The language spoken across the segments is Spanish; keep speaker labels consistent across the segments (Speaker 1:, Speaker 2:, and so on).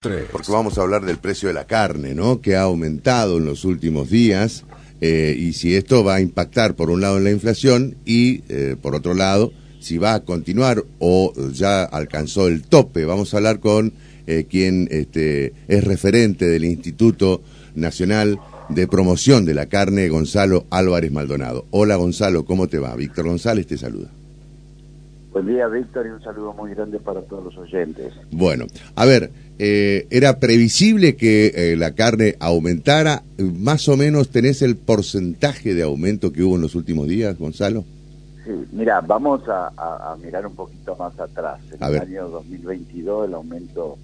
Speaker 1: Porque vamos a hablar del precio de la carne, ¿no? Que ha aumentado en los últimos días eh, y si esto va a impactar por un lado en la inflación y eh, por otro lado si va a continuar o ya alcanzó el tope. Vamos a hablar con eh, quien este, es referente del Instituto Nacional de Promoción de la Carne, Gonzalo Álvarez Maldonado. Hola Gonzalo, ¿cómo te va? Víctor González te saluda.
Speaker 2: Buen día, Víctor, y un saludo muy grande para todos los oyentes.
Speaker 1: Bueno, a ver, eh, ¿era previsible que eh, la carne aumentara? ¿Más o menos tenés el porcentaje de aumento que hubo en los últimos días, Gonzalo?
Speaker 2: Sí, mira, vamos a, mirar un poquito más atrás. En el año 2022 el aumento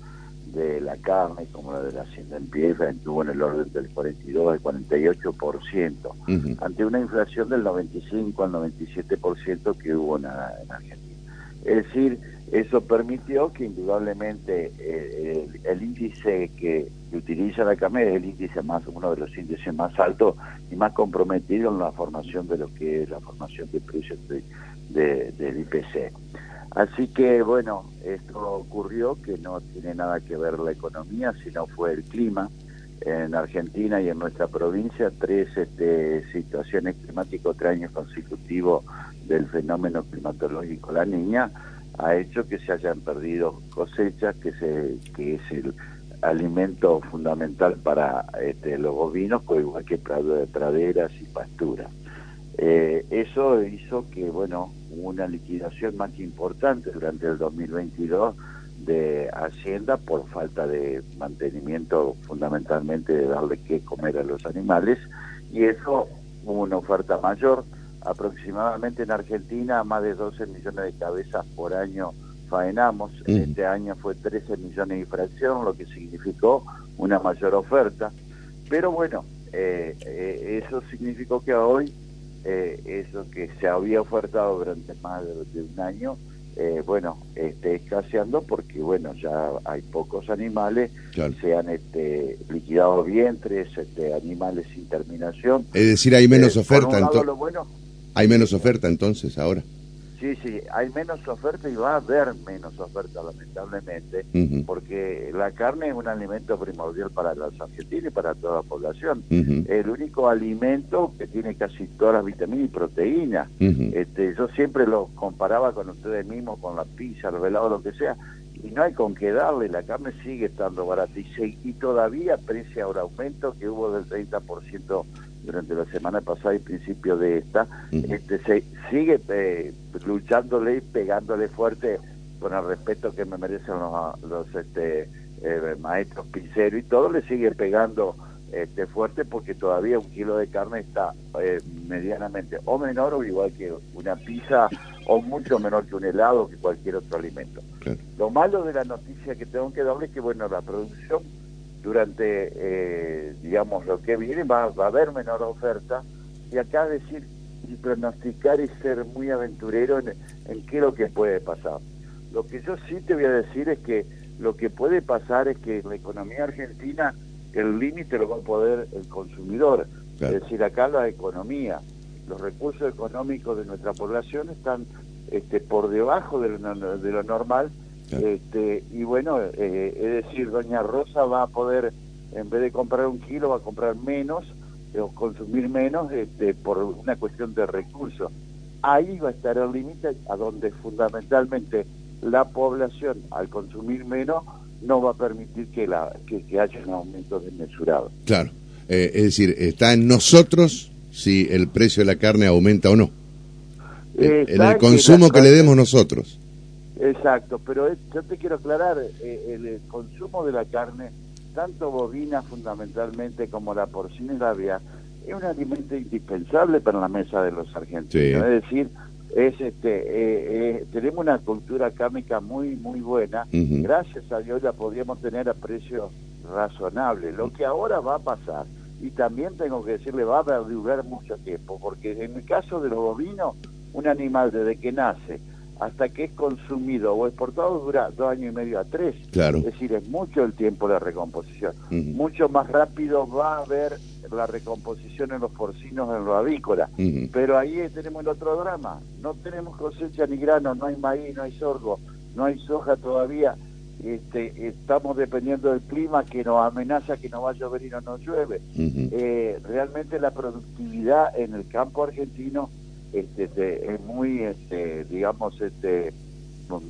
Speaker 2: de la carne, como la de la hacienda en pie, estuvo en el orden del 42 al 48%, ante una inflación del 95 al 97% que hubo en Argentina. Es decir, eso permitió que indudablemente eh, el, índice que, utiliza la CAME es el índice más, uno de los índices más altos y más comprometido en la formación de lo que es la formación de precios de, del IPC. Así que bueno, esto ocurrió que no tiene nada que ver la economía, sino fue el clima. En Argentina y en nuestra provincia, tres este, situaciones climáticas, tres años consecutivos del fenómeno climatológico La Niña ha hecho que se hayan perdido cosechas, que, se, que es el alimento fundamental para este, los bovinos, igual que praderas y pasturas. Eh, eso hizo que, bueno, una liquidación más importante durante el 2022 de Hacienda por falta de mantenimiento, fundamentalmente de darle qué comer a los animales, y eso hubo una oferta mayor aproximadamente en Argentina más de 12 millones de cabezas por año faenamos. Mm. Este año fue 13 millones de fracción, lo que significó una mayor oferta. Pero bueno, eh, eh, eso significó que hoy eh, eso que se había ofertado durante más de, un año, bueno, esté escaseando porque bueno, ya hay pocos animales, se han este, liquidado vientres, este, animales sin terminación.
Speaker 1: Es decir, hay menos oferta. entonces... bueno, ¿Hay menos oferta entonces ahora?
Speaker 2: Sí, sí, hay menos oferta y va a haber menos oferta lamentablemente, porque la carne es un alimento primordial para los argentinos y para toda la población. El único alimento que tiene casi todas las vitaminas y proteínas. este, yo siempre lo comparaba con ustedes mismos, con la pizza, el velado, lo que sea, y no hay con qué darle, la carne sigue estando barata y, y todavía pese a un aumento que hubo del 30% durante la semana pasada y principio de esta, este, se sigue eh, luchándole y pegándole fuerte con el respeto que me merecen los, los este, eh, maestros pinceros y todo, le sigue pegando este, fuerte porque todavía un kilo de carne está eh, medianamente o menor o igual que una pizza o mucho menor que un helado que cualquier otro alimento. Lo malo de la noticia que tengo que darle es que, bueno, la producción durante, eh, digamos, lo que viene va, a haber menor oferta. Y acá decir y pronosticar y ser muy aventurero en, qué es lo que puede pasar. Lo que yo sí te voy a decir es que lo que puede pasar es que en la economía argentina el límite lo va a poder el consumidor, es decir, acá la economía, los recursos económicos de nuestra población están este, por debajo de lo normal este, y bueno, eh, es decir, doña Rosa va a poder, en vez de comprar un kilo, va a comprar menos o consumir menos este, por una cuestión de recursos. Ahí va a estar el límite a donde fundamentalmente la población, al consumir menos, no va a permitir que, la, que, haya un aumento desmesurado.
Speaker 1: Claro, eh, es decir, está en nosotros si el precio de la carne aumenta o no. en el consumo que le demos nosotros.
Speaker 2: Exacto, pero yo te quiero aclarar, eh, el, consumo de la carne, tanto bovina fundamentalmente como la porcina y la aviar, es un alimento indispensable para la mesa de los argentinos. Es decir, es este eh, eh, tenemos una cultura cárnica muy muy buena. Gracias a Dios la podríamos tener a precios razonables. Lo que ahora va a pasar, y también tengo que decirle, va a durar mucho tiempo, porque en el caso de los bovinos, un animal desde que nace hasta que es consumido o exportado dura dos años y medio a tres.
Speaker 1: Claro.
Speaker 2: Es decir, es mucho el tiempo de recomposición. Mucho más rápido va a haber la recomposición en los porcinos, en los avícolas. Pero ahí tenemos el otro drama. No tenemos cosecha ni grano, no hay maíz, no hay sorgo, no hay soja todavía. este, estamos dependiendo del clima que nos amenaza que no va a llover y no nos llueve. Eh, realmente la productividad en el campo argentino este, es muy, este, digamos, este,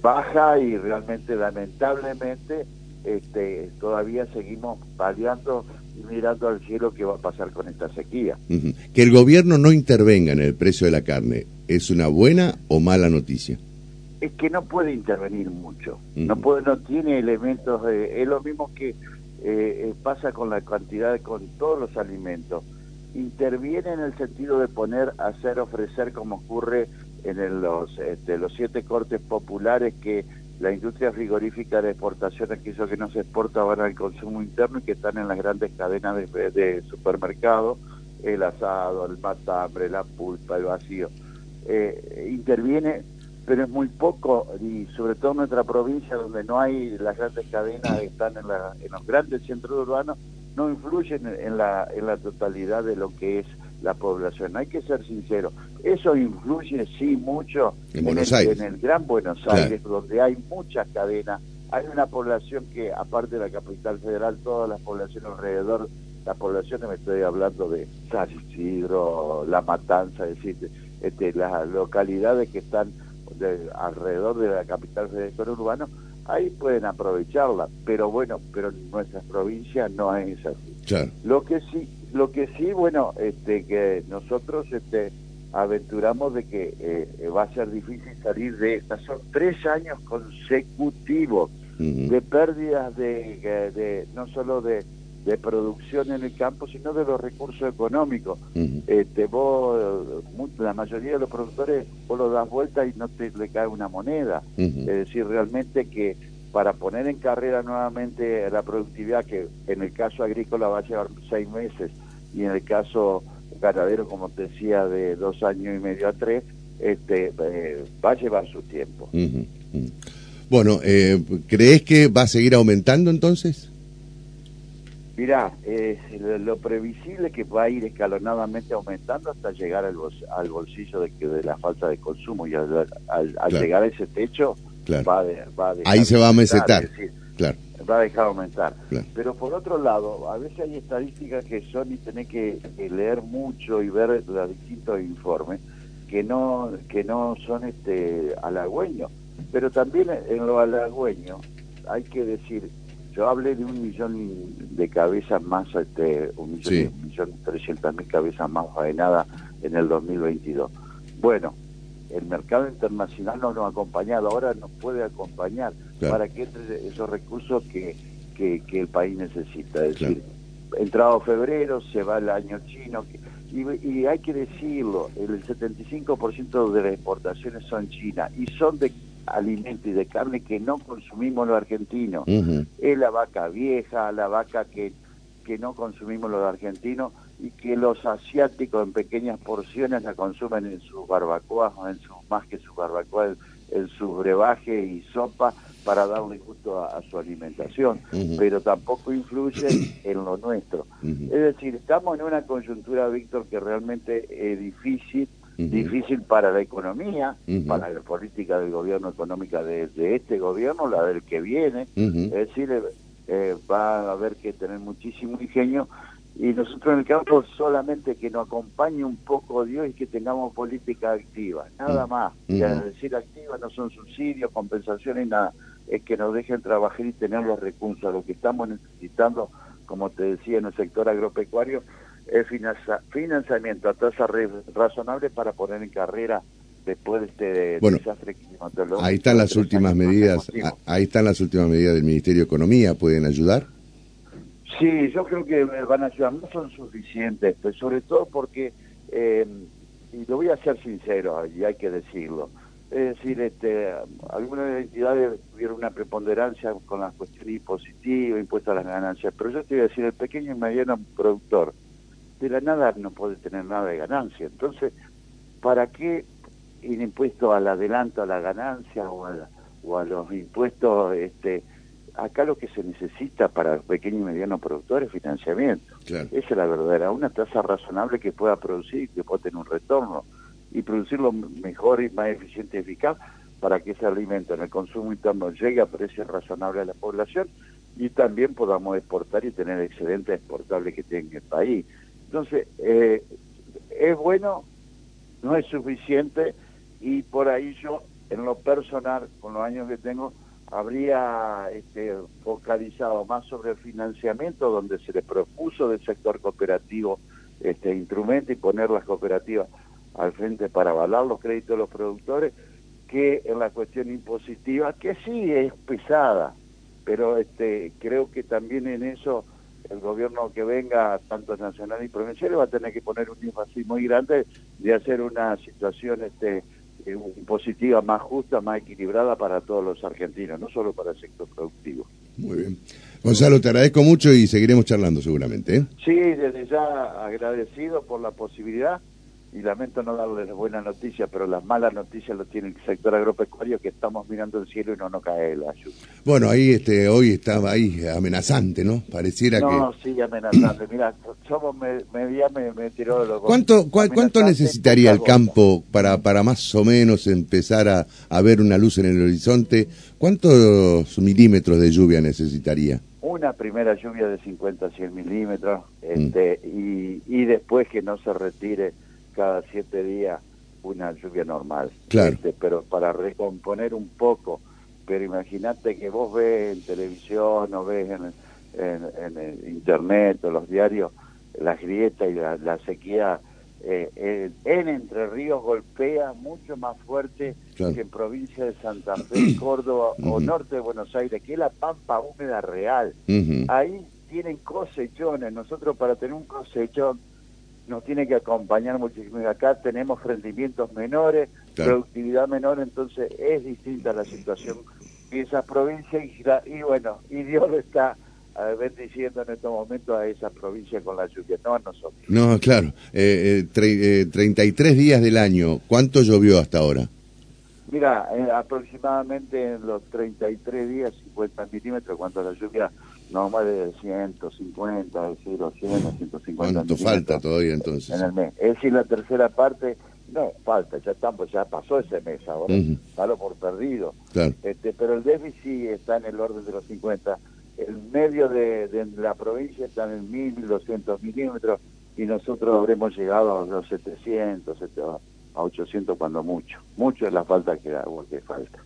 Speaker 2: baja y realmente lamentablemente este, todavía seguimos paliando y mirando al cielo qué va a pasar con esta sequía.
Speaker 1: Que el gobierno no intervenga en el precio de la carne, ¿es una buena o mala noticia?
Speaker 2: Es que no puede intervenir mucho, no puede, no tiene elementos, es lo mismo que eh, pasa con la cantidad, con todos los alimentos. Interviene en el sentido de poner, hacer, ofrecer, como ocurre en los, este, los siete cortes populares que la industria frigorífica de exportación, aquello que no se exporta van al consumo interno y que están en las grandes cadenas de, de supermercados, el asado, el matambre, la pulpa, el vacío. Eh, interviene, pero es muy poco, y sobre todo en nuestra provincia, donde no hay las grandes cadenas que están en, la, en los grandes centros urbanos, no influyen en la, en la totalidad de lo que es la población. Hay que ser sincero. Eso influye, sí, mucho
Speaker 1: en, el,
Speaker 2: Gran Buenos Aires, donde hay muchas cadenas. Hay una población que, aparte de la capital federal, todas las poblaciones alrededor, las poblaciones, me estoy hablando de San Isidro, La Matanza, es decir, este, las localidades que están alrededor de la capital federal urbano, ahí pueden aprovecharla, pero bueno, pero en nuestras provincias no es así. Lo que sí lo que sí, bueno, este, que nosotros este, aventuramos de que eh, va a ser difícil salir de estas. Son tres años consecutivos de pérdidas de, de, no solo de, de, producción en el campo, sino de los recursos económicos. este, vos, la mayoría de los productores, vos lo das vuelta y no te le cae una moneda. Es decir, realmente que para poner en carrera nuevamente la productividad, que en el caso agrícola va a llevar seis meses, y en el caso ganadero, como te decía, de dos años y medio a tres, este, eh, va a llevar su tiempo.
Speaker 1: Bueno, eh, ¿crees que va a seguir aumentando entonces?
Speaker 2: Mirá, eh, lo, previsible es que va a ir escalonadamente aumentando hasta llegar al, al bolsillo de, que, de la falta de consumo y al, llegar a ese techo va, va
Speaker 1: Ahí se va a mesetar. claro.
Speaker 2: Va a dejar aumentar. Pero por otro lado, a veces hay estadísticas que son y tenés que, leer mucho y ver los distintos informes que no que no son este halagüeños. Pero también en lo halagüeño hay que decir, yo hablé de un millón de cabezas más, este, un millón, un millón trescientas mil cabezas más faenadas en el 2022. Bueno, el mercado internacional no nos ha acompañado, ahora nos puede acompañar para que entre esos recursos que, que, el país necesita. Es decir, entrado febrero, se va el año chino, y, hay que decirlo, el 75% de las exportaciones son chinas y son de alimentos y de carne que no consumimos los argentinos. Es la vaca vieja, la vaca que, que no consumimos los argentinos y que los asiáticos en pequeñas porciones la consumen en sus barbacoas, en sus, más que sus barbacoas, en su brebaje y sopa para darle gusto a, su alimentación, pero tampoco influye en lo nuestro. Es decir, estamos en una coyuntura, Víctor, que realmente es difícil, difícil para la economía, para la política del gobierno económica de, este gobierno, la del que viene, es decir, eh, va a haber que tener muchísimo ingenio y nosotros en el campo solamente que nos acompañe un poco Dios y que tengamos política activa, nada más. Y al decir activa no son subsidios, compensaciones, nada, es que nos dejen trabajar y tener los recursos. Lo que estamos necesitando, como te decía, en el sector agropecuario, es financiamiento a tasa razonable para poner en carrera después de este
Speaker 1: bueno, desastre climatológico. Ahí están las últimas medidas, ahí están las últimas medidas del Ministerio de Economía, ¿pueden ayudar?
Speaker 2: Sí, yo creo que van a ayudar, no son suficientes, pero sobre todo porque, eh, y lo voy a ser sincero, y hay que decirlo, es decir, este, algunas entidades tuvieron una preponderancia con las cuestiones impositivas, impuestas a las ganancias, pero yo te voy a decir, el pequeño y mediano productor, de la nada no puede tener nada de ganancia. Entonces, ¿para qué ir impuesto al adelanto a la ganancia o a, o a los impuestos este, acá lo que se necesita para pequeños y medianos productores es financiamiento. Esa es la verdadera, una tasa razonable que pueda producir, que pueda tener un retorno y producirlo mejor y más eficiente y eficaz para que ese alimento en el consumo interno llegue a precios razonables a la población y también podamos exportar y tener excedentes exportables que tenga el país. Entonces, eh, es bueno, no es suficiente y por ahí yo, en lo personal, con los años que tengo, habría este, focalizado más sobre el financiamiento, donde se le propuso del sector cooperativo este instrumento y poner las cooperativas al frente para avalar los créditos de los productores, que en la cuestión impositiva, que sí es pesada, pero este creo que también en eso el gobierno que venga, tanto nacional y provincial, va a tener que poner un énfasis muy grande de hacer una situación este eh, impositiva más justa, más equilibrada para todos los argentinos, no solo para el sector productivo.
Speaker 1: Muy bien. Gonzalo, te agradezco mucho y seguiremos charlando seguramente. ¿eh?
Speaker 2: Sí, desde ya agradecido por la posibilidad y lamento no darles buenas noticias, pero las malas noticias lo tiene el sector agropecuario que estamos mirando el cielo y no nos cae la lluvia.
Speaker 1: Bueno, ahí este hoy estaba ahí amenazante, ¿no? Pareciera que...
Speaker 2: No, sí, amenazante. Mira, somos media me, me tiró de los
Speaker 1: ¿Cuánto, ¿Cuánto necesitaría el campo para, para más o menos empezar a, a ver una luz en el horizonte? ¿Cuántos milímetros de lluvia necesitaría?
Speaker 2: Una primera lluvia de 50 a 100 milímetros este, mm. y, y después que no se retire cada siete días una lluvia normal.
Speaker 1: Claro.
Speaker 2: Este, pero para recomponer un poco, pero imagínate que vos ves en televisión o ves en, en, internet o los diarios las grietas y la, sequía eh, en Entre Ríos golpea mucho más fuerte que en provincia de Santa Fe, Córdoba o norte de Buenos Aires, que es la pampa húmeda real. Ahí tienen cosechones. Nosotros para tener un cosechón nos tiene que acompañar muchísimo. Acá tenemos rendimientos menores, productividad menor, entonces es distinta la situación en esas provincias y, bueno, y Dios lo está eh, bendiciendo en estos momentos a esa provincia con la lluvia, no a nosotros.
Speaker 1: No, claro. Eh, eh, 33 días del año, ¿cuánto llovió hasta ahora?
Speaker 2: Mira, eh, aproximadamente en los 33 días, 50 milímetros, cuando la lluvia no más de 150, es decir, 100 150
Speaker 1: ¿Cuánto falta todavía entonces?
Speaker 2: En el mes. Es decir, la tercera parte, no, falta, ya estamos, ya pasó ese mes ahora, uh por perdido. Este, pero el déficit está en el orden de los 50. El medio de, la provincia está en 1.000, 1.200 milímetros y nosotros habremos llegado a los 700, a 800 cuando mucho. Mucho es la falta que, que falta.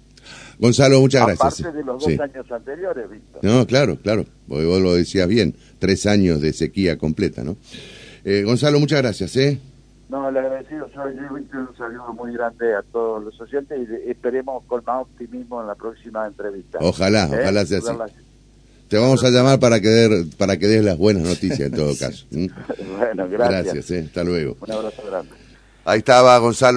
Speaker 1: Gonzalo, muchas gracias.
Speaker 2: Aparte de los dos años anteriores, Víctor.
Speaker 1: No, claro, claro, vos lo decías bien, tres años de sequía completa, ¿no? Eh, Gonzalo, muchas gracias, ¿eh?
Speaker 2: No, le agradecido soy yo, un saludo muy grande a todos los oyentes y esperemos con más optimismo en la próxima entrevista.
Speaker 1: Ojalá, ¿Eh? ojalá sea así. Te vamos a llamar para que, der, para que des las buenas noticias en todo caso.
Speaker 2: bueno, gracias. Gracias,
Speaker 1: ¿eh? hasta luego.
Speaker 2: Un abrazo grande.
Speaker 1: Ahí estaba Gonzalo.